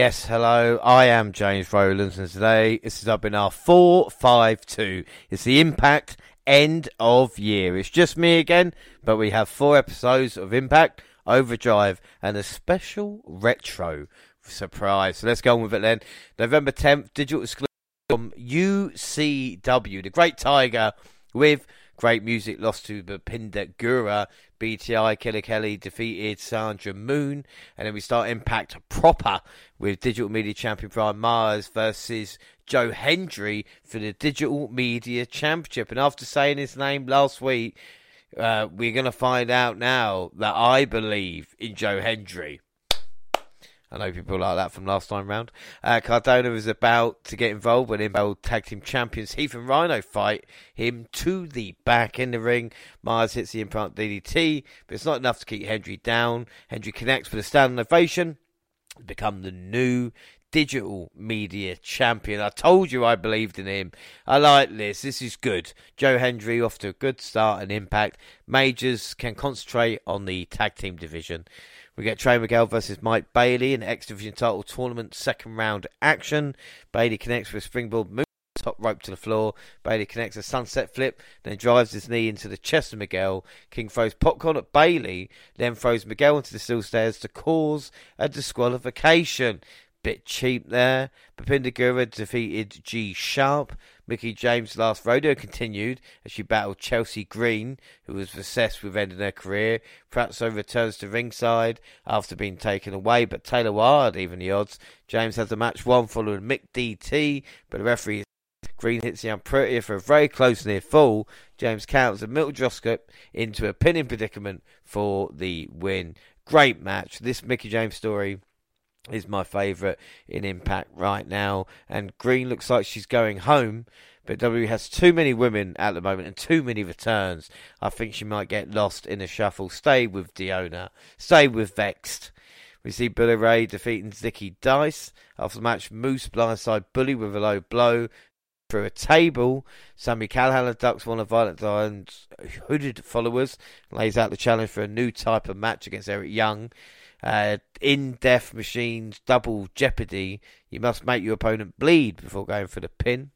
Yes, hello. I am James Rowlands, and today this is up in our four five two. It's the Impact end of year. It's just me again, but we have four episodes of Impact Overdrive and a special retro surprise. So let's go on with it then. November tenth, digital exclusive from UCW, the Great Tiger with Great music lost to the Bhupender Gura. BTI Killer Kelly defeated Sandra Moone. And then we start Impact proper with Digital Media Champion Brian Myers versus Joe Hendry for the Digital Media Championship. And after saying his name last week, uh, we're going to find out now that I believe in Joe Hendry. I know people like that from last time round. Uh, Cardona is about to get involved when Impact Tag Team Champions Heath and Rhino fight him to the back in the ring. Myers hits the implant DDT, but it's not enough to keep Hendry down. Hendry connects with a standing ovation, become the new digital media champion. I told you I believed in him. I like this. This is good. Joe Hendry off to a good start and impact. Majors can concentrate on the tag team division. We get Trey Miguel versus Mike Bailey in X Division title tournament second round action. Bailey connects with a springboard move, top rope to the floor. Bailey connects a sunset flip, then drives his knee into the chest of Miguel. King throws popcorn at Bailey, then throws Miguel into the steel stairs to cause a disqualification. Bit cheap there. Bhupender Gura defeated G Sharp. Mickie James' last rodeo continued as she battled Chelsea Green, who was obsessed with ending her career. Purrazzo returns to ringside after being taken away, but Taylor Wilde even the odds. James has the match won following Mick DT, but the referee Green hits the unprettier for a very close near fall. James counts a Milton Droscott into a pinning predicament for the win. Great match. This Mickie James story is my favourite in Impact right now. And Green looks like she's going home, but W has too many women at the moment and too many returns. I think she might get lost in the shuffle. Stay with Deonna. Stay with Vexed. We see Bully Ray defeating Zicky Dice. After the match, Moose blindside Bully with a low blow through a table. Sami Callihan ducks one of Violent Diane's hooded followers, lays out the challenge for a new type of match against Eric Young. Uh, in Death Machines Double Jeopardy, you must make your opponent bleed before going for the pin.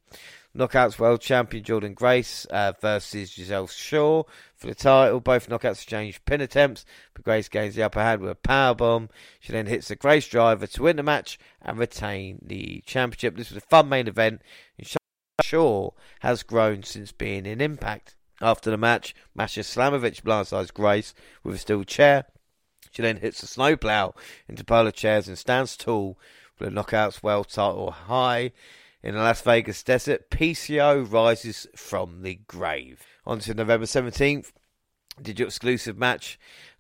Knockouts World Champion Jordynne Grace uh, versus Giselle Shaw for the title. Both knockouts exchange pin attempts, but Grace gains the upper hand with a power bomb. She then hits the Grace driver to win the match and retain the championship. This was a fun main event. Shaw has grown since being in Impact. After the match, Masha Slamovich blindsides Grace with a steel chair. She then hits a snowplow into pile of chairs and stands tall for the Knockouts World title high. In the Las Vegas desert, PCO rises from the grave. On to November 17th, digital exclusive match.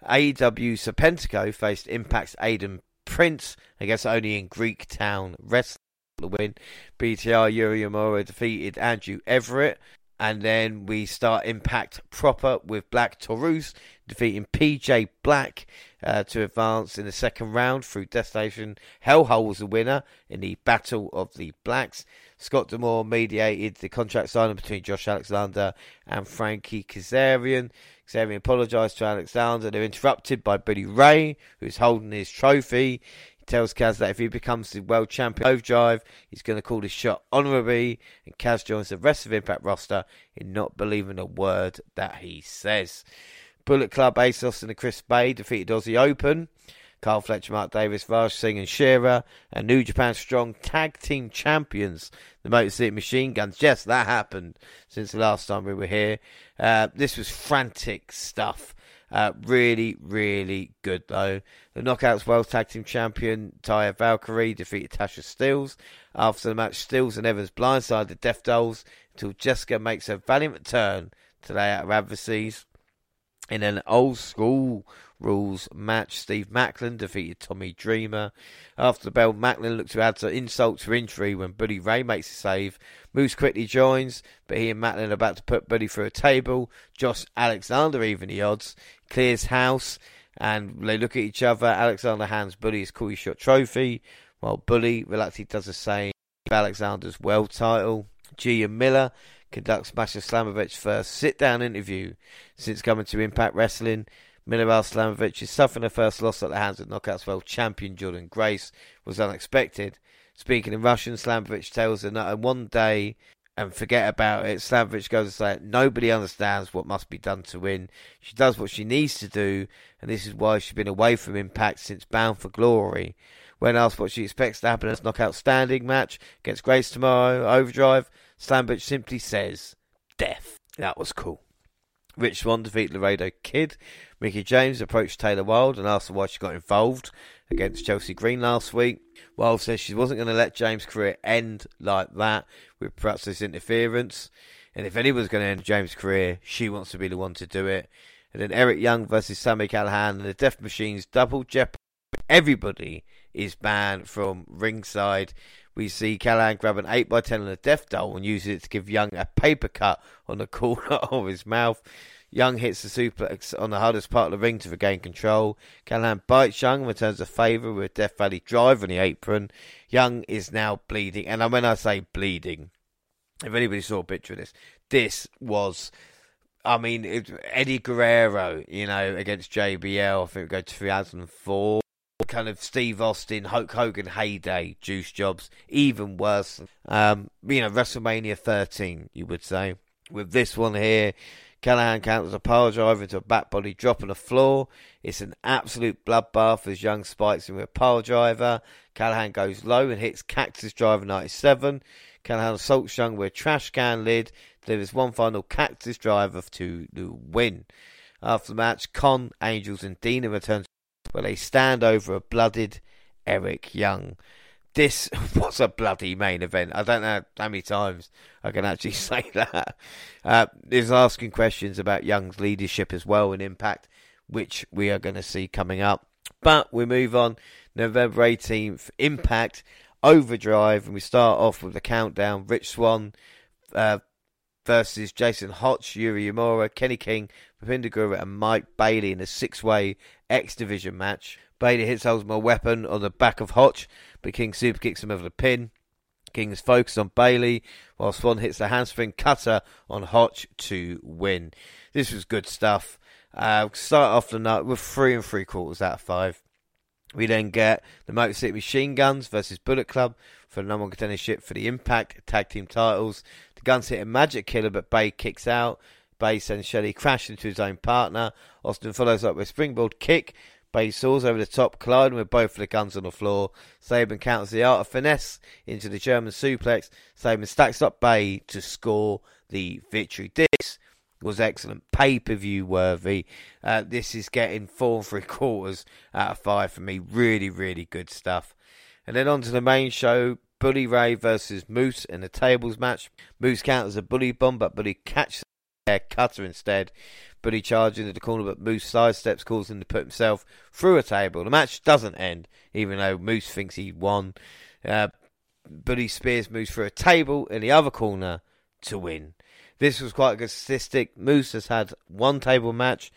AEW Serpentico faced Impact's Aiden Prince against only in Greek Town Wrestling. The win. BTR Yuri Uemura defeated Andrew Everett. And then we start Impact proper with Black Taurus defeating PJ Black uh, to advance in the second round through Destination Hellhole was the winner in the Battle of the Blacks. Scott D'Amore mediated the contract signing between Josh Alexander and Frankie Kazarian. Kazarian apologised to Alexander. They're interrupted by Bully Ray, who's holding his trophy He tells Kaz that if he becomes the world champion overdrive, he's going to call his shot honorably. And Kaz joins the rest of Impact roster in not believing a word that he says. Bullet Club, Asos and the Chris Bey defeated Aussie Open. Carl Fletcher, Mark Davis, Raj Singh and Shera, and New Japan Strong Tag Team Champions, the Motor City Machine Guns. Yes, that happened since the last time we were here. Uh, this was frantic stuff. Uh, really, really good though. The Knockouts World Tag Team Champion Taya Valkyrie defeated Tasha Steelz. After the match, Steelz and Evans blindside the Death Dolls until Jessica makes her valiant return to lay out her adversaries. In an old school rules match, Steve Maclin defeated Tommy Dreamer. After the bell, Maclin looked to add to insult to injury when Bully Ray makes a save. Moose quickly joins, but he and Maclin are about to put Bully through a table. Josh Alexander even the odds. Clears house, and they look at each other. Alexander hands Bully his cool shot trophy, while Bully reluctantly does the same. Alexander's world title. Gia Miller conducts Masha Slamovich's first sit down interview since coming to Impact Wrestling. Milorad Slamovich is suffering her first loss at the hands of Knockouts World Champion Jordynne Grace was unexpected. Speaking in Russian, Slamovich tells her that in one day and forget about it. Slamovich goes to say nobody understands what must be done to win. She does what she needs to do, and this is why she's been away from Impact since Bound for Glory. When asked what she expects to happen in this knockout standing match against Grace tomorrow, Overdrive, Slamovich simply says, death. That was cool. Rich Swann defeated Laredo Kid. Mickie James approached Taylor Wilde and asked her why she got involved against Chelsea Green last week. Wilde says she wasn't going to let James' career end like that with perhaps this interference. And if anyone's going to end James' career, she wants to be the one to do it. And then Eric Young versus Sami Callihan and the Death Machines double jeopardy. Everybody is banned from ringside. We see Callihan grab an 8x10 and a death doll and use it to give Young a paper cut on the corner of his mouth. Young hits the suplex on the hardest part of the ring to regain control. Callihan bites Young and returns a favour with a Death Valley drive on the apron. Young is now bleeding, and when I say bleeding, if anybody saw a picture of this, this was, I mean, Eddie Guerrero, you know, against JBL. I think it go to 2004. Kind of Steve Austin, Hulk Hogan heyday, juice jobs, even worse. Um, you know, WrestleMania 13, you would say. With this one here, Callihan counters a power driver into a back body drop on the floor. It's an absolute bloodbath as Young spikes him with a power driver. Callihan goes low and hits Cactus Driver 97. Callihan assaults Young with a trash can lid. Delivers one final Cactus Driver to the win. After the match, Kon, Angels, and Deaner return where they stand over a blooded Eric Young this was a bloody main event. I don't know how many times I can actually say that. Uh, is asking questions about Young's leadership as well and Impact, which we are going to see coming up. But we move on. November 18th, Impact Overdrive, and we start off with the countdown. Rich Swann uh, versus Jason Hotch, Yuri Uemura, Kenny King, Gura, and Mike Bailey in a six-way X Division match. Bailey hits Ultimate Weapon on the back of Hotch, but King super kicks him over the pin. King is focused on Bailey, while Swann hits the handspring cutter on Hotch to win. This was good stuff. Uh, start off the night with three and three quarters out of five. We then get the Motor City Machine Guns versus Bullet Club for the number one contendership for the Impact Tag Team titles. Guns hit a Magic Killer, but Bey kicks out. Bey sends Shelley crashing into his own partner. Austin follows up with springboard kick, Bey soars over the top, colliding with both of the guns on the floor. Sabin counters the art of finesse into the German suplex. Sabin stacks up Bey to score the victory. This was excellent, pay per view worthy. Uh, this is getting four and three quarters out of five for me. Really, really good stuff. And then on to the main show. Bully Ray versus Moose in a tables match. Moose counters a bully bomb, but Bully catches a cutter instead. Bully charges into the corner, but Moose sidesteps, causing him to put himself through a table. The match doesn't end, even though Moose thinks he won. Uh, Bully spears Moose through a table in the other corner to win. This was quite a good statistic. Moose has had one table match.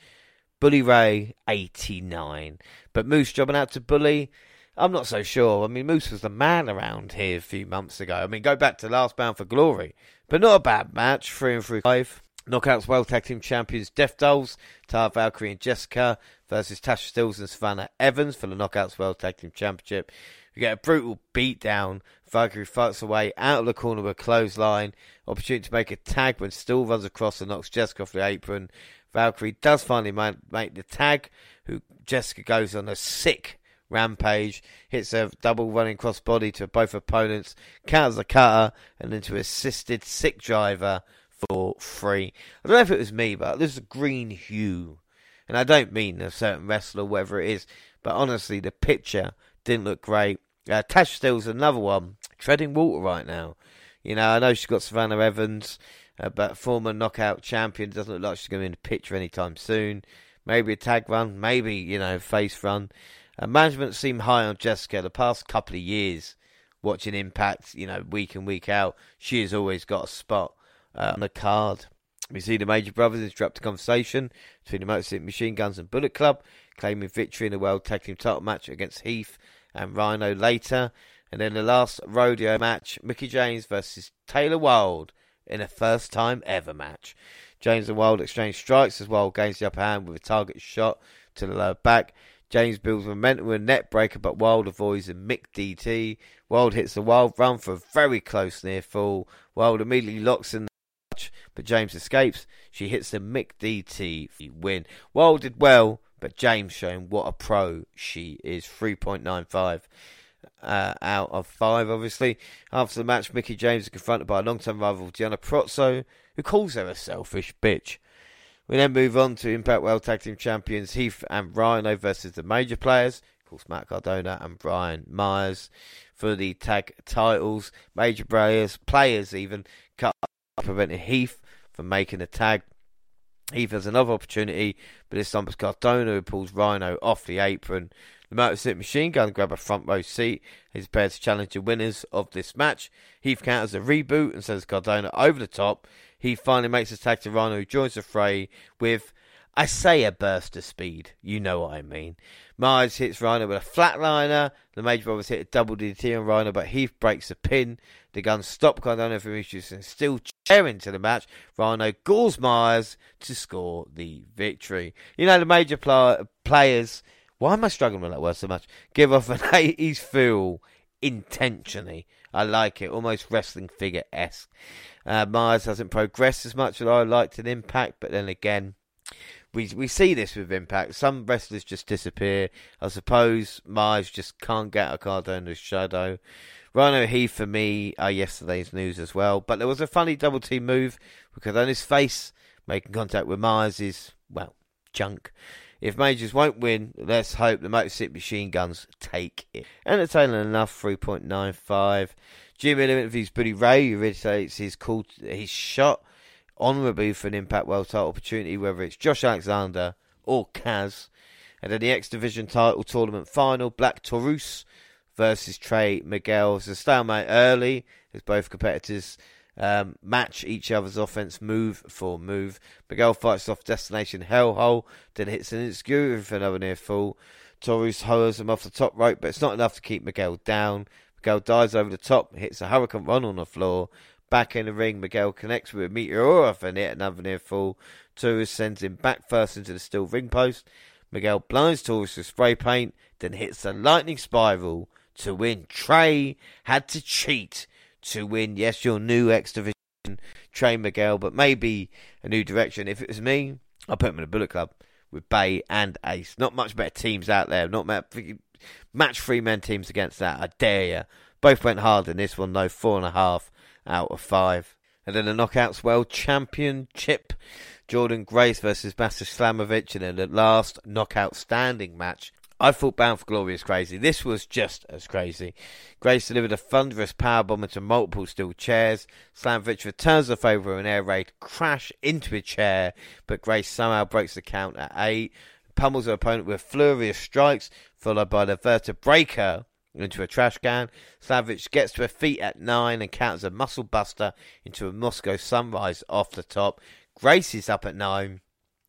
Bully Ray, 89. But Moose jobbing out to Bully, I'm not so sure. I mean, Moose was the man around here a few months ago. I mean, go back to Last Bound for Glory. But not a bad match, 3 and 3 5. Knockouts World Tag Team Champions Death Dolls, Taya Valkyrie and Jessica versus Tasha Steelz and Savannah Evans for the Knockouts World Tag Team Championship. We get a brutal beatdown. Valkyrie fights away out of the corner with a clothesline. Opportunity to make a tag when Steelz runs across and knocks Jessica off the apron. Valkyrie does finally make the tag, who Jessica goes on a sick rampage, hits a double running cross body to both opponents, counters a cutter, and into assisted sick driver for free. I don't know if it was me, but there's a green hue. And I don't mean a certain wrestler, whatever it is, but honestly, the picture didn't look great. Uh, Tash Steelz another one, treading water right now. You know, I know she's got Savannah Evans, uh, but former knockout champion doesn't look like she's going to be in the picture anytime soon. Maybe a tag run, maybe, you know, face run. Uh, management seem high on Jessica the past couple of years. Watching Impact, you know, week in, week out, she has always got a spot uh, on the card. We see the Major Brothers interrupt a conversation between the Motor City Machine Guns and Bullet Club, claiming victory in the World Tag Team title match against Heath and Rhino later. And then the last rodeo match, Mickie James versus Taylor Wilde in a first time ever match. James and Wilde exchange strikes as Wilde gains the upper hand with a target shot to the lower back. James builds momentum with a net breaker, but Wilde avoids a Mick DT. Wilde hits the Wild run for a very close near fall. Wilde immediately locks in the match, but James escapes. She hits the Mick DT for the win. Wilde did well, but James showing what a pro she is. 3.95 uh, out of 5, obviously. After the match, Mickie James is confronted by a long time rival, Deonna Purrazzo, who calls her a selfish bitch. We then move on to Impact World Tag Team Champions Heath and Rhino versus the major players. Of course, Matt Cardona and Brian Myers for the tag titles. Major players, players even, cut up preventing Heath from making a tag. Heath has another opportunity, but this time it's Cardona who pulls Rhino off the apron. The Motor City Machine Gun grab a front row seat. He's prepared to challenge the winners of this match. Heath counters a reboot and sends Cardona over the top. He finally makes his tag to Rhino, who joins the fray with, I say, a burst of speed. You know what I mean. Myers hits Rhino with a flatliner. The Major Brothers hit a double DT on Rhino, but Heath breaks the pin. The guns stop Cardona from introducing still cheering to the match. Rhino gauls Myers to score the victory. You know, the major pl- players. Why am I struggling with that word so much? Give off an 80s feel intentionally. I like it, almost wrestling figure esque. Uh, Myers hasn't progressed as much as I liked in Impact, but then again, we we see this with Impact. Some wrestlers just disappear. I suppose Myers just can't get a card under his shadow. Rhino Heath for me are yesterday's news as well. But there was a funny double team move because on his face making contact with Myers is well junk. If Majors won't win, let's hope the Motor City Machine Guns take it. Entertaining enough, 3.95. Jimmy interviews Bully Ray, who reiterates his, call, his shot honourably for an Impact World title opportunity, whether it's Josh Alexander or Kaz. And then the X Division title tournament final, Black Taurus versus Trey Miguel. A stalemate early, as both competitors um, match each other's offense move for move. Miguel fights off Destination Hellhole, then hits an insecurity for another near fall. Taurus holds him off the top rope, but it's not enough to keep Miguel down. Miguel dives over the top, hits a hurricanrana on the floor. Back in the ring, Miguel connects with a Meteora for hit another near fall. Taurus sends him back first into the steel ring post. Miguel blinds Taurus with spray paint, then hits a lightning spiral to win. Trey had to cheat to win. Yes, your new X Division, Trey Miguel, but maybe a new direction. If it was me, I'd put him in a Bullet Club with Bey and Ace. Not much better teams out there. Not match three men teams against that. I dare you. Both went hard in this one though. Four and a half out of five. And then the Knockouts World Championship. Jordynne Grace versus Masha Slamovich in the last knockout standing match I thought Bound for Glory was crazy. This was just as crazy. Grace delivered a thunderous powerbomb into multiple steel chairs. Slamovich returns the favour of an air raid crash into a chair, but Grace somehow breaks the count at eight. Pummels her opponent with of strikes, followed by the vertebreaker into a trash can. Slamovich gets to her feet at nine and counters a muscle buster into a Moscow sunrise off the top. Grace is up at nine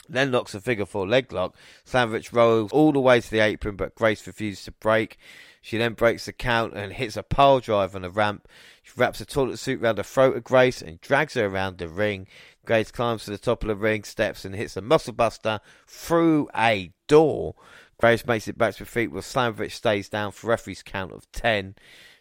then locks a figure four leg lock. Slamovich rolls all the way to the apron, but Grace refuses to break. She then breaks the count and hits a pile drive on the ramp. She wraps a toilet suit around the throat of Grace and drags her around the ring. Grace climbs to the top of the ring, steps and hits a muscle buster through a door. Grace makes it back to her feet while Slamovich stays down for referee's count of 10.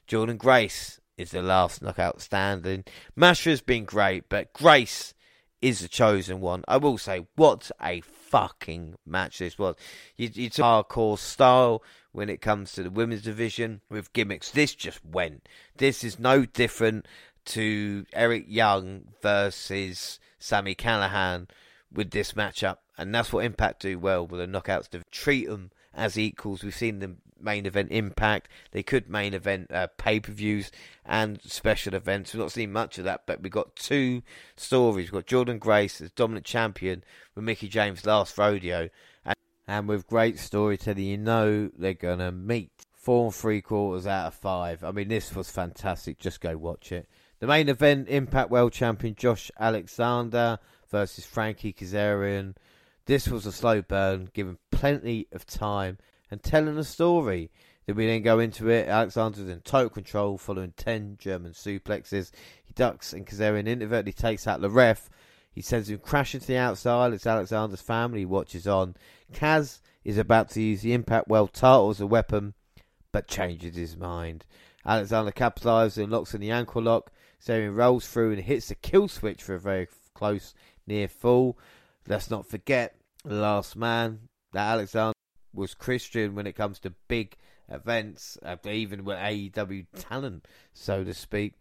Jordynne Grace is the last knockout standing. Masha's been great, but Grace is the chosen one. I will say, what a fucking match this was. You, you took hardcore style when it comes to the women's division with gimmicks. This just went. This is no different to Eric Young versus Sami Callihan with this matchup. And that's what Impact do well with the knockouts. To treat them as equals. We've seen them main event Impact. They could main event uh, pay per views and special events. We've not seen much of that, but we've got two stories. We've got Jordynne Grace as dominant champion with Mickie James last rodeo, and, and with great storytelling, you know they're gonna meet. Four and three quarters out of five. I mean, this was fantastic. Just go watch it. The main event: Impact World Champion Josh Alexander versus Frankie Kazarian. This was a slow burn, given plenty of time and telling a story. Then we then go into it. Alexander's in total control following 10 German suplexes. He ducks and Kazarian inadvertently takes out the ref. He sends him crashing to the outside It's Alexander's family watches on. Kaz is about to use the Impact World title as a weapon, but changes his mind. Alexander capitalizes and locks in the ankle lock. Kazarian rolls through and hits the kill switch for a very close near fall. Let's not forget the last man that Alexander was Christian when it comes to big events, uh, even with AEW talent, so to speak.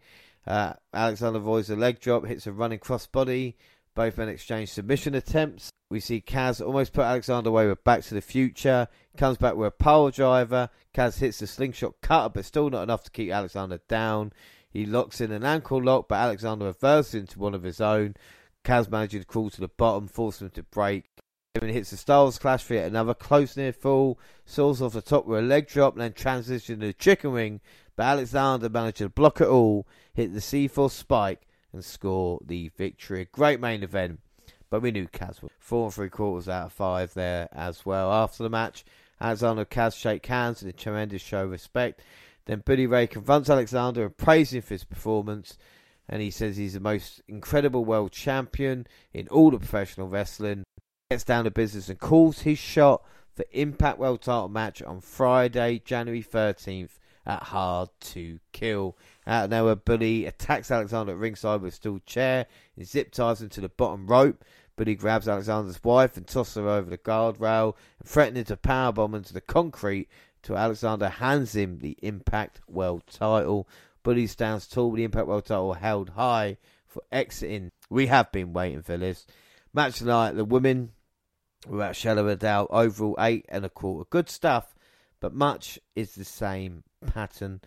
Uh, Alexander avoids a leg drop, hits a running crossbody. Both men exchange submission attempts. We see Kaz almost put Alexander away with Back to the Future. Comes back with a pile driver. Kaz hits the slingshot cutter, but still not enough to keep Alexander down. He locks in an ankle lock, but Alexander reverses into one of his own. Kaz manages to crawl to the bottom, forcing him to break. And hits the Styles Clash for yet another close near fall. Soars off the top with a leg drop, then transitions to the chicken wing. But Alexander managed to block it all, hit the C4 spike, and score the victory. Great main event, but we knew Kaz was four and three quarters out of five there as well. After the match, Alexander and Kaz shake hands in a tremendous show of respect. Then Bully Ray confronts Alexander and praises him for his performance. And he says he's the most incredible world champion in all of professional wrestling gets down to business and calls his shot for Impact World Title match on Friday, January 13th at Hard to Kill. Out of nowhere, Bully attacks Alexander at ringside with a steel chair and zip ties him to the bottom rope. Bully grabs Alexander's wife and tosses her over the guardrail and threatens to powerbomb into the concrete till Alexander hands him the Impact World Title. Bully stands tall with the Impact World Title held high for exiting. We have been waiting for this. Match tonight, the women without shadow of a doubt. Overall, eight and a quarter. Good stuff, but much is the same pattern.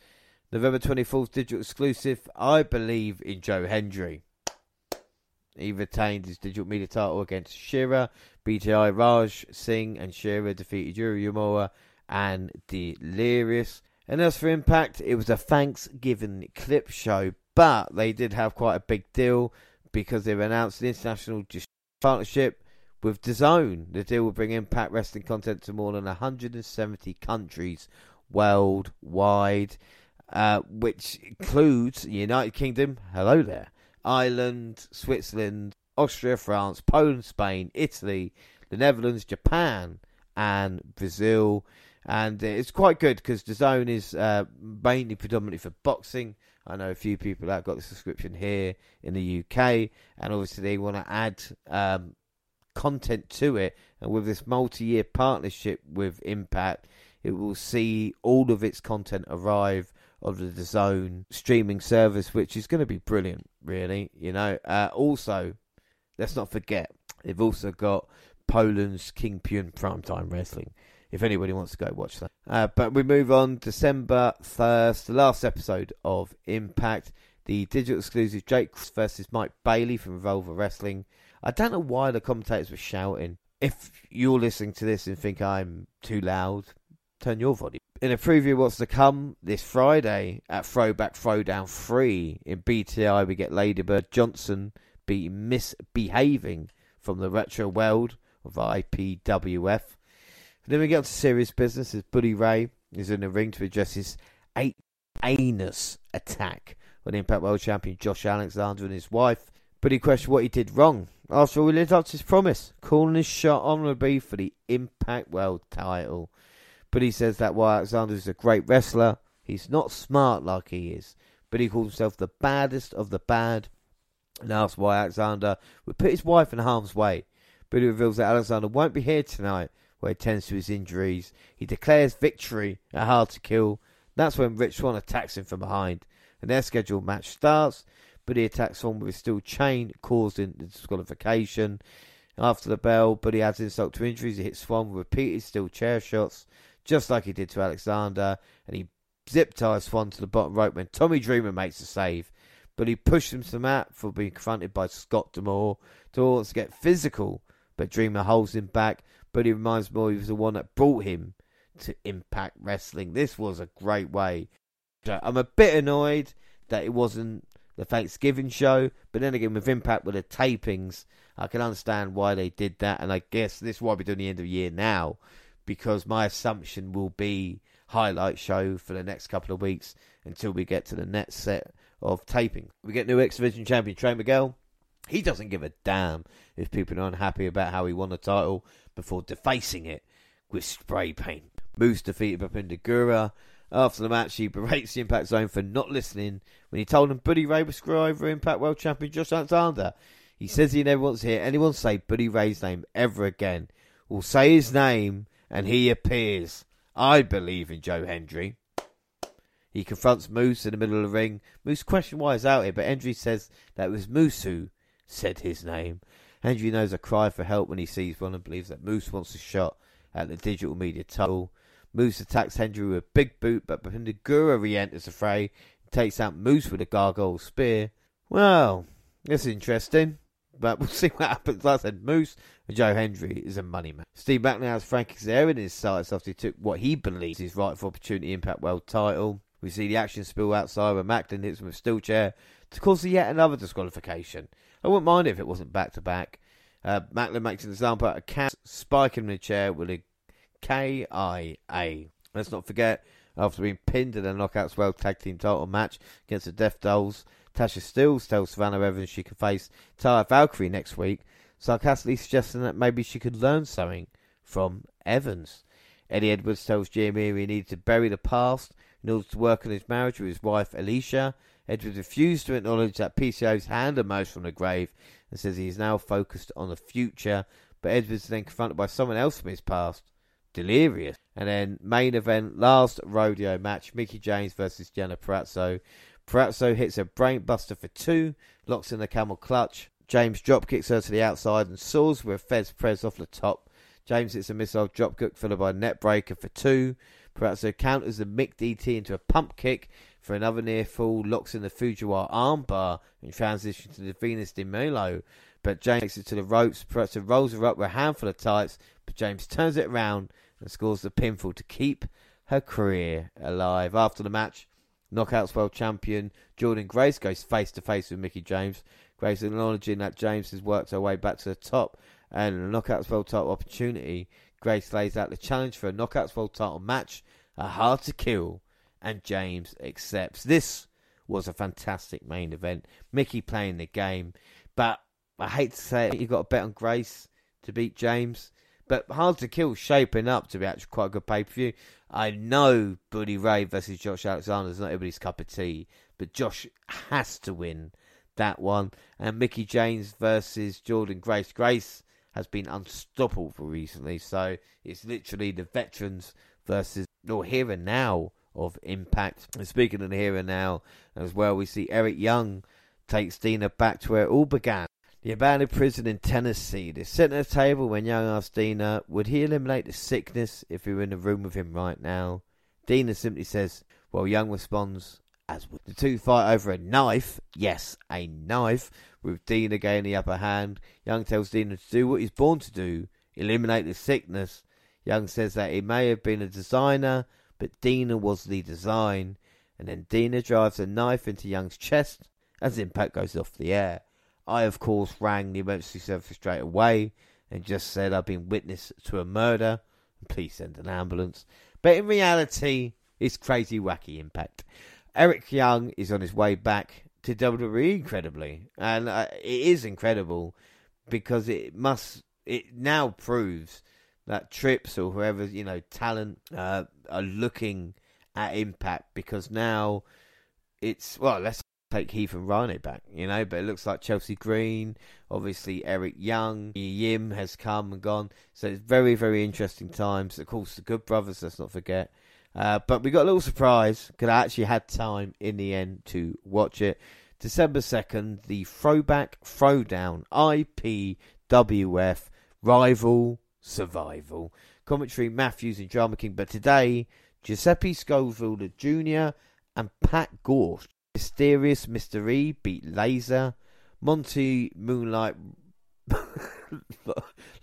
November 24th, digital exclusive. I believe in Joe Hendry. He retained his digital media title against Shera. BTI Raj Singh and Shera defeated Yuri Uemura and Delirious. And as for Impact, it was a Thanksgiving clip show, but they did have quite a big deal because they've announced an international partnership with DAZN, the deal will bring Impact Wrestling content to more than 170 countries worldwide, uh, which includes the United Kingdom, hello there, Ireland, Switzerland, Austria, France, Poland, Spain, Italy, the Netherlands, Japan, and Brazil. And it's quite good because DAZN is uh, mainly predominantly for boxing. I know a few people that got the subscription here in the UK, and obviously they want to add um, content to it. And with this multi year partnership with Impact, it will see all of its content arrive of the DAZN streaming service, which is going to be brilliant, really. You know, uh, also, let's not forget, they've also got Poland's King Pune Primetime Wrestling. If anybody wants to go watch that. Uh, but we move on December 1st, the last episode of Impact. The digital exclusive Jake versus Mike Bailey from Revolver Wrestling. I don't know why the commentators were shouting. If you're listening to this and think I'm too loud, turn your volume. In a preview of what's to come this Friday at Throwback Throwdown 3 in BTI, we get Ladybird Johnson be misbehaving from the retro world of IPWF. And then we get to serious business as Bully Ray is in the ring to address his eight anus attack on Impact World Champion Josh Alexander and his wife. Buddy questioned what he did wrong. After all, he lived up to his promise, calling his shot honorably for the Impact World title. But he says that while Alexander is a great wrestler, he's not smart like he is. But he calls himself the baddest of the bad and asks why Alexander would put his wife in harm's way. But he reveals that Alexander won't be here tonight, where he tends to his injuries. He declares victory at Hard to Kill. That's when Rich Swann attacks him from behind, and their scheduled match starts but he attacks on with his steel chain, causing the disqualification. After the bell, Bully adds insult to injuries. He hits Swann with repeated steel chair shots, just like he did to Alexander, and he zip ties Swann to the bottom rope when Tommy Dreamer makes a save. But he pushed him to the mat for being confronted by Scott D'Amore. D'Amore wants to get physical, but Dreamer holds him back. But he reminds me he was the one that brought him to Impact Wrestling. This was a great way. I'm a bit annoyed that it wasn't the Thanksgiving show. But then again, with Impact with the tapings, I can understand why they did that. And I guess this is why we're doing the end of the year now, because my assumption will be highlight show for the next couple of weeks until we get to the next set of taping. We get new X Division champion Trey Miguel. He doesn't give a damn if people are unhappy about how he won the title before defacing it with spray paint. Moose defeated Bhupinder Gura. After the match, he berates the Impact Zone for not listening when he told them Bully Ray would screw over Impact World Champion Josh Alexander. He says he never wants to hear anyone say Bully Ray's name ever again. We'll say his name and he appears. I believe in Joe Hendry. He confronts Moose in the middle of the ring. Moose questions why he's out here, but Hendry says that it was Moose who said his name. Hendry knows a cry for help when he sees one and believes that Moose wants a shot at the digital media title. Moose attacks Hendry with a big boot, but Bhupinder Gura re-enters the fray and takes out Moose with a gargoyle spear. Well, that's interesting. But we'll see what happens. Like I said, Moose and Joe Hendry is a money man. Steve Maclin has Frankie Kazarian in his sights after he took what he believes is rightful opportunity Impact World title. We see the action spill outside where Maclin hits him with a steel chair to cause yet another disqualification. I wouldn't mind if it wasn't back to back. Uh, Maclin makes an example of Cat spiking him in the chair with a KIA. Let's not forget, after being pinned in a Knockouts World Tag Team title match against the Death Dolls, Tasha Steelz tells Savannah Evans she can face Taya Valkyrie next week, sarcastically suggesting that maybe she could learn something from Evans. Eddie Edwards tells Jimmy he needs to bury the past in order to work on his marriage with his wife Alisha. Edwards refused to acknowledge that PCO's hand emerged from the grave and says he is now focused on the future. But Edwards is then confronted by someone else from his past, Delirious. And then main event, last rodeo match, Mickie James versus Jenna Purrazzo. Purrazzo hits a brainbuster for two, locks in the camel clutch. James drop kicks her to the outside and soars with Thesz press off the top. James hits a missile drop kick followed by a net breaker for two. Purrazzo counters the Mick DT into a pump kick for another near fall, locks in the Fujiwara armbar and transitions to the Venus de Milo. But James takes it to the ropes. Purrazzo rolls her up with a handful of tights, but James turns it around and scores the pinfall to keep her career alive. After the match, Knockouts World Champion Jordynne Grace goes face to face with Mickie James. Grace acknowledging that James has worked her way back to the top and a Knockouts World title opportunity. Grace lays out the challenge for a Knockouts World title match, a hard to kill, and James accepts. This was a fantastic main event. Mickie playing the game, but I hate to say it, you got to bet on Grace to beat James. But hard to kill shaping up to be actually quite a good pay per view. I know Bully Ray versus Josh Alexander is not everybody's cup of tea, but Josh has to win that one. And Mickie James versus Jordynne Grace. Grace has been unstoppable recently, so it's literally the veterans versus or here and now of Impact. And speaking of the here and now as well, we see Eric Young takes Deaner back to where it all began. The abandoned prison in Tennessee. They sit at a table when Young asks Deaner, would he eliminate the sickness if he were in the room with him right now? Deaner simply says, well, Young responds, as would. The two fight over a knife. Yes, a knife. With Deaner gaining the upper hand. Young tells Deaner to do what he's born to do, eliminate the sickness. Young says that he may have been a designer, but Deaner was the design. And then Deaner drives a knife into Young's chest as Impact goes off the air. I, of course, rang the emergency service straight away and just said I've been witness to a murder. Please send an ambulance. But in reality, it's crazy, wacky impact. Eric Young is on his way back to WWE, incredibly, and uh, it is incredible because it must. It now proves that Trips or whoever you know talent uh, are looking at Impact because now it's well. Let's take Heath and Rhino back, you know, but it looks like Chelsea Green, obviously Eric Young, Yim has come and gone. So it's very, very interesting times. Of course, the Good Brothers, let's not forget. Uh, but we got a little surprise because I actually had time in the end to watch it. December 2nd, the Throwback Throwdown IPWF Rival Survival. Commentary Matthews and Drama King, but today, Giuseppe Scoville Jr. and Pat Gorst Mysterious. E beat Laser. Monty Moonlight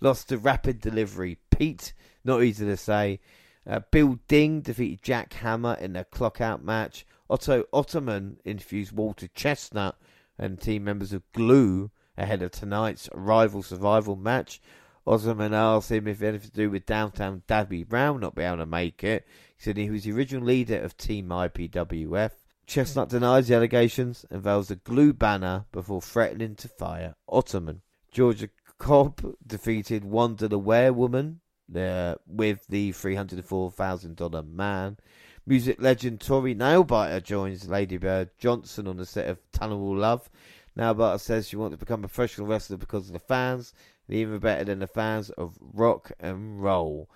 lost to Rapid Delivery. Pete, not easy to say. Uh, Bill Ding defeated Jack Hammer in a clockout match. Otto Ottoman interviews Walter Chestnut and team members of Glue ahead of tonight's rival survival match. Osman asked him if anything to do with downtown Dabby Brown not being able to make it. He said he was the original leader of Team IPWF. Chestnut denies the allegations and veils a glue banner before threatening to fire Ottoman. Georgia Cobb defeated Wanda the Werewoman uh, with the $304,000 man. Music legend Tori Nailbiter joins Lady Bird Johnson on the set of Tunnel Love. Nailbiter says she wants to become a professional wrestler because of the fans, and even better than the fans of rock and roll.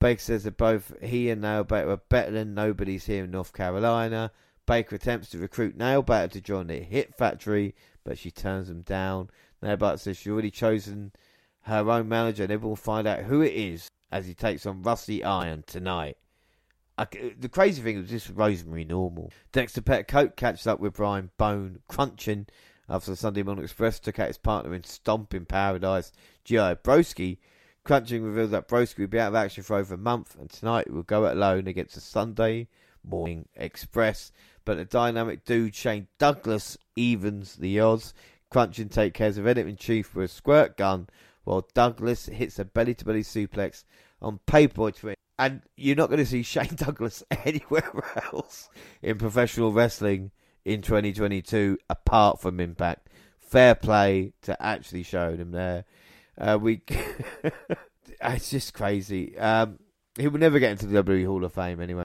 Baker says that both he and Nailbiter are better than nobody's here in North Carolina. Baker attempts to recruit Nailbiter to join the Hit Factory, but she turns him down. Nailbiter says she's already chosen her own manager, and everyone will find out who it is as he takes on Rusty Iron tonight. I, uh, the crazy thing was this Rosemary Normal. Dexter Petticoat catches up with Brian Bone Crunching after the Sunday Morning Express took out his partner in Stomp in Paradise, G.I. Broski. Crunching reveals that Broski will be out of action for over a month, and tonight will go it alone against the Sunday Morning Express. But the dynamic dude Shane Douglas evens the odds. Crunching take cares of in chief with a squirt gun, while Douglas hits a belly to belly suplex on Paperboy Twin. And you're not going to see Shane Douglas anywhere else in professional wrestling in 2022 apart from Impact. Fair play to actually showing him there. Uh, we, it's just crazy. Um, he will never get into the WWE Hall of Fame anyway.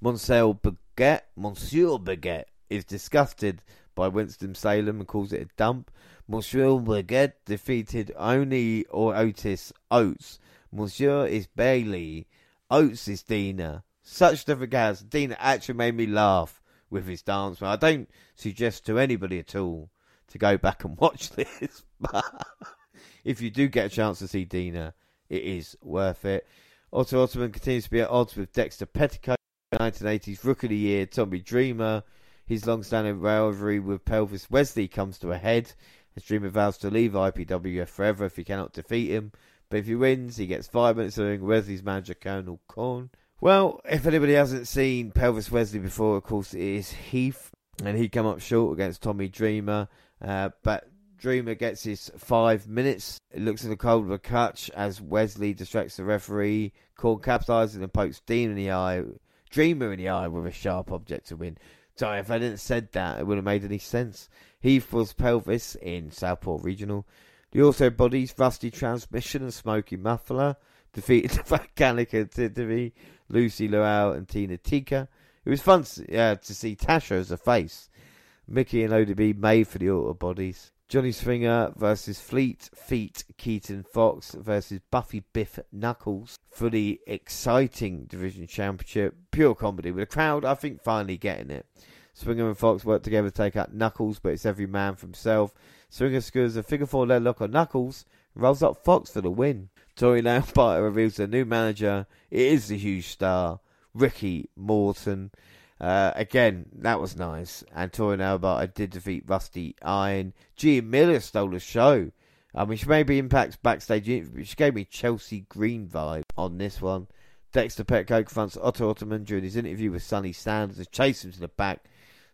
Monsieur Baguette, Monsieur Baguette is disgusted by Winston Salem and calls it a dump. Monsieur Baguette defeated only or Otis Oates. Monsieur is Bailey. Oates is Deaner. Such different guys. Deaner actually made me laugh with his dance. I don't suggest to anybody at all to go back and watch this, but if you do get a chance to see Deaner, it is worth it. Otto Ottoman continues to be at odds with Dexter Petticoat, 1980s Rookie of the Year, Tommy Dreamer. His long-standing rivalry with Pelvis Wesley comes to a head as Dreamer vows to leave IPWF forever if he cannot defeat him. But if he wins, he gets five minutes of Wesley's manager, Colonel Corn. Well, if anybody hasn't seen Pelvis Wesley before, of course, it is Heath, and he come up short against Tommy Dreamer. Uh, but Dreamer gets his five minutes. It looks like a cold of a catch as Wesley distracts the referee. Corn capitalizes and pokes Dean in the eye, Dreamer in the eye with a sharp object to win. Sorry, if I didn't said that, it wouldn't have made any sense. Heath was Pelvis in Southport Regional. The auto bodies Rusty Transmission and Smoky Muffler defeated Volcanica Tiffany, Lucy Lowell, and Tina Tika. It was fun to, uh, to see Tasha as a face. Mickey and ODB made for the auto bodies. Johnny Swinger versus Fleet Feet Keaton Fox versus Buffy Biff Knuckles for the exciting division championship. Pure comedy with a crowd, I think, finally getting it. Swinger and Fox work together to take out Knuckles, but it's every man for himself. Swinger scores a figure four leg lock on Knuckles rolls up Fox for the win. Tori Nailbiter reveals their new manager. It is the huge star, Ricky Morton. Uh, again, that was nice. And Tori Nailbiter did defeat Rusty Iron. Gia Miller stole the show. I mean, she maybe impacts backstage, she gave me Chelsea Green vibe on this one. Dexter Petco confronts Otto Ottoman during his interview with Sonny Sanders and him to the back.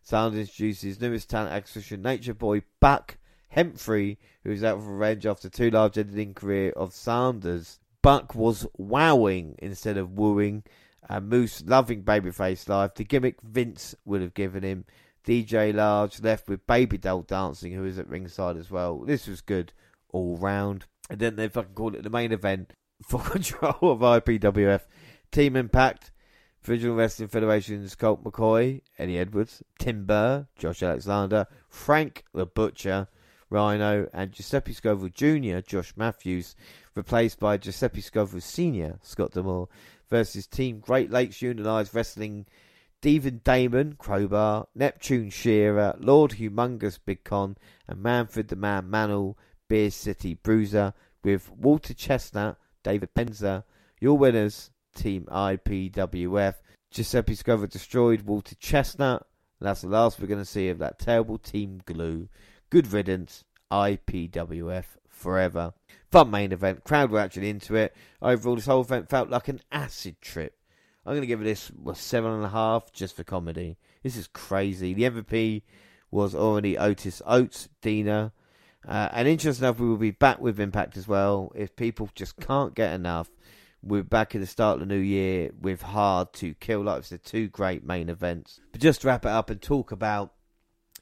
Sanders introduces newest talent acquisition, Nature Boy Buck Hemphrey, who is out for revenge after two large editing career of Sanders. Buck was wowing instead of wooing. And Moose loving babyface life. The gimmick Vince would have given him. DJ Large left with Baby Doll dancing, who was at ringside as well. This was good all round. And then they fucking called it the main event for control of IPWF. Team Impact, Visual Wrestling Federation's Colt McCoy, Eddie Edwards, Tim Burr, Josh Alexander, Frank the Butcher, Rhino, and Giuseppe Scoville Jr., Josh Matthews, replaced by Giuseppe Scoville Sr., Scott D'Amore, versus Team Great Lakes Unionized Wrestling, Devon Damon, Crowbar, Neptune Shearer, Lord Humongous Big Con, and Manfred the Man Mantle, Beer City Bruiser, with Walter Chestnut, David Penza, your winners, Team IPWF. Giuseppe Scoville destroyed Walter Chestnut. that's the last we're going to see of that terrible Team Glue. Good riddance, IPWF forever. Fun main event, crowd were actually into it. Overall, this whole event felt like an acid trip. I'm going to give it this a seven and a half just for comedy. This is crazy. The MVP was already Otis Oates, Deaner. Uh, and interesting enough, we will be back with Impact as well. If people just can't get enough, we're back at the start of the new year with Hard to Kill. Like I said, two great main events. But just to wrap it up and talk about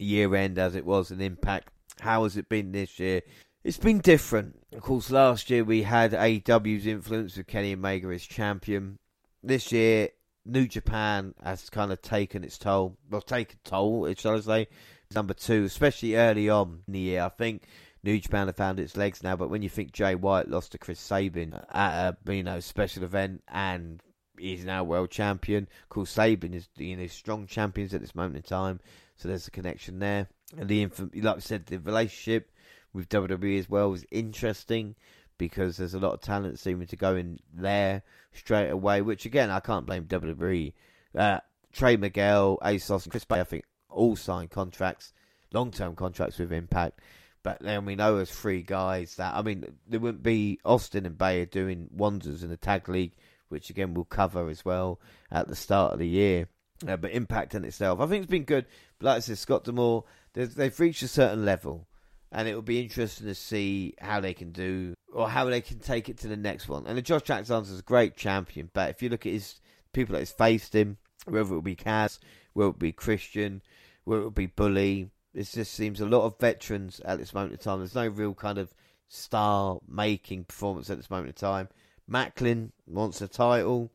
year end as it was an Impact, how has it been this year? It's been different. Of course, last year we had AEW's influence with Kenny Omega as champion. This year, New Japan has kind of taken its toll. Well, taken toll, shall I say. Number two, especially early on in the year. I think New Japan have found its legs now, but when you think Jay White lost to Chris Sabin at a you know special event and he's now world champion, of course Sabin is you know strong champions at this moment in time, so there's a connection there. And the like I said, the relationship with WWE as well is interesting because there's a lot of talent seeming to go in there straight away. Which again, I can't blame WWE. Uh, Trey Miguel, ASOS, and Chris Bey, I think all signed contracts, long term contracts with Impact. But then we know as three guys that I mean there wouldn't be Austin and Bayer doing wonders in the tag league, which again we'll cover as well at the start of the year. Uh, but Impact in itself, I think it's been good. But like I said, Scott D'Amore, they've reached a certain level, and it will be interesting to see how they can do or how they can take it to the next one. And the Josh Alexander is a great champion, but if you look at his people that has faced him, whether it will be Kaz, whether it be Christian, whether it will be Bully, it just seems a lot of veterans at this moment in time. There's no real kind of star making performance at this moment in time. Maclin wants a title.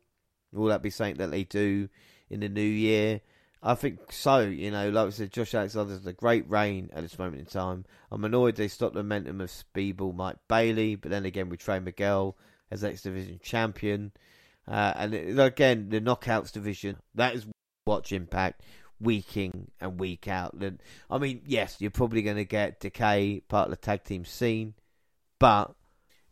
Will that be something that they do in the new year? I think so. You know, like I said, Josh Alexander's a great reign at this moment in time. I'm annoyed they stopped the momentum of Speedball Mike Bailey, but then again, we Trey Miguel as X Division champion. Uh, and again, the Knockouts division, that is watch Impact week in and week out. I mean, yes, you're probably going to get Decay part of the tag team scene, but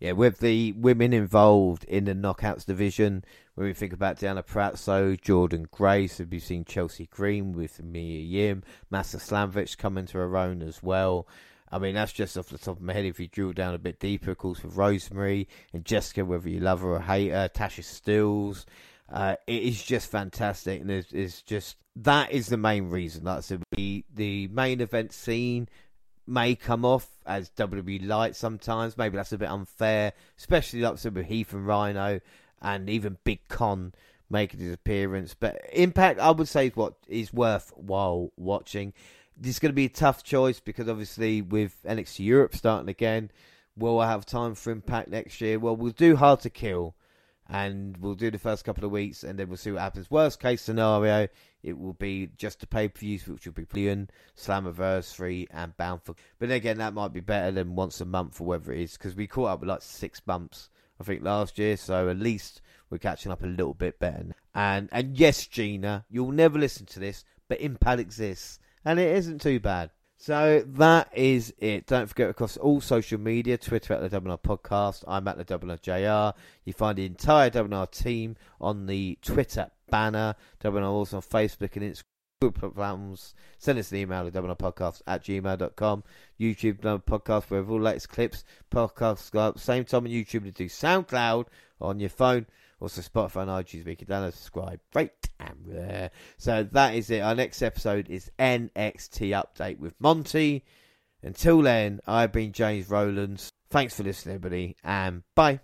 yeah, with the women involved in the knockouts division, when we think about Deonna Purrazzo, Jordynne Grace, we've seen Chelsea Green with Mia Yim, Masha Slamovich coming to her own as well. I mean, that's just off the top of my head. If you drill down a bit deeper, of course, with Rosemary and Jessica, whether you love her or hate her, Tasha Steelz, uh, it is just fantastic, and it's, it's, just that is the main reason. Like I said, the the main event scene may come off as WWE light sometimes. Maybe that's a bit unfair, especially like I said with Heath and Rhino, and even Big Kon making his appearance. But Impact, I would say, is what is worthwhile watching. This is going to be a tough choice because obviously with NXT Europe starting again, will I have time for Impact next year? Well, we'll do Hard to Kill and we'll do the first couple of weeks and then we'll see what happens. Worst case scenario, it will be just the pay per views, which will be Billion, Slammiversary, and Bound for. But again, that might be better than once a month or whatever it is because we caught up with like six bumps, I think, last year. So at least we're catching up a little bit better. And and yes, Gina, you'll never listen to this, but Impact exists and it isn't too bad. So that is it. Don't forget across all social media, Twitter at the Double R Podcast. I'm at the Double R JR. You find the entire Double R team on the Twitter banner. Double R also on Facebook and Instagram platforms. Send us an email at double uh, podcast at gmail.com. YouTube podcast where all latest clips, podcasts go up. Same time on YouTube to do SoundCloud on your phone. Also Spotify and iTunes. We can download, subscribe, rate, and there. So that is it. Our next episode is NXT update with Monty. Until then, I've been James Rowlands. Thanks for listening, everybody, and bye.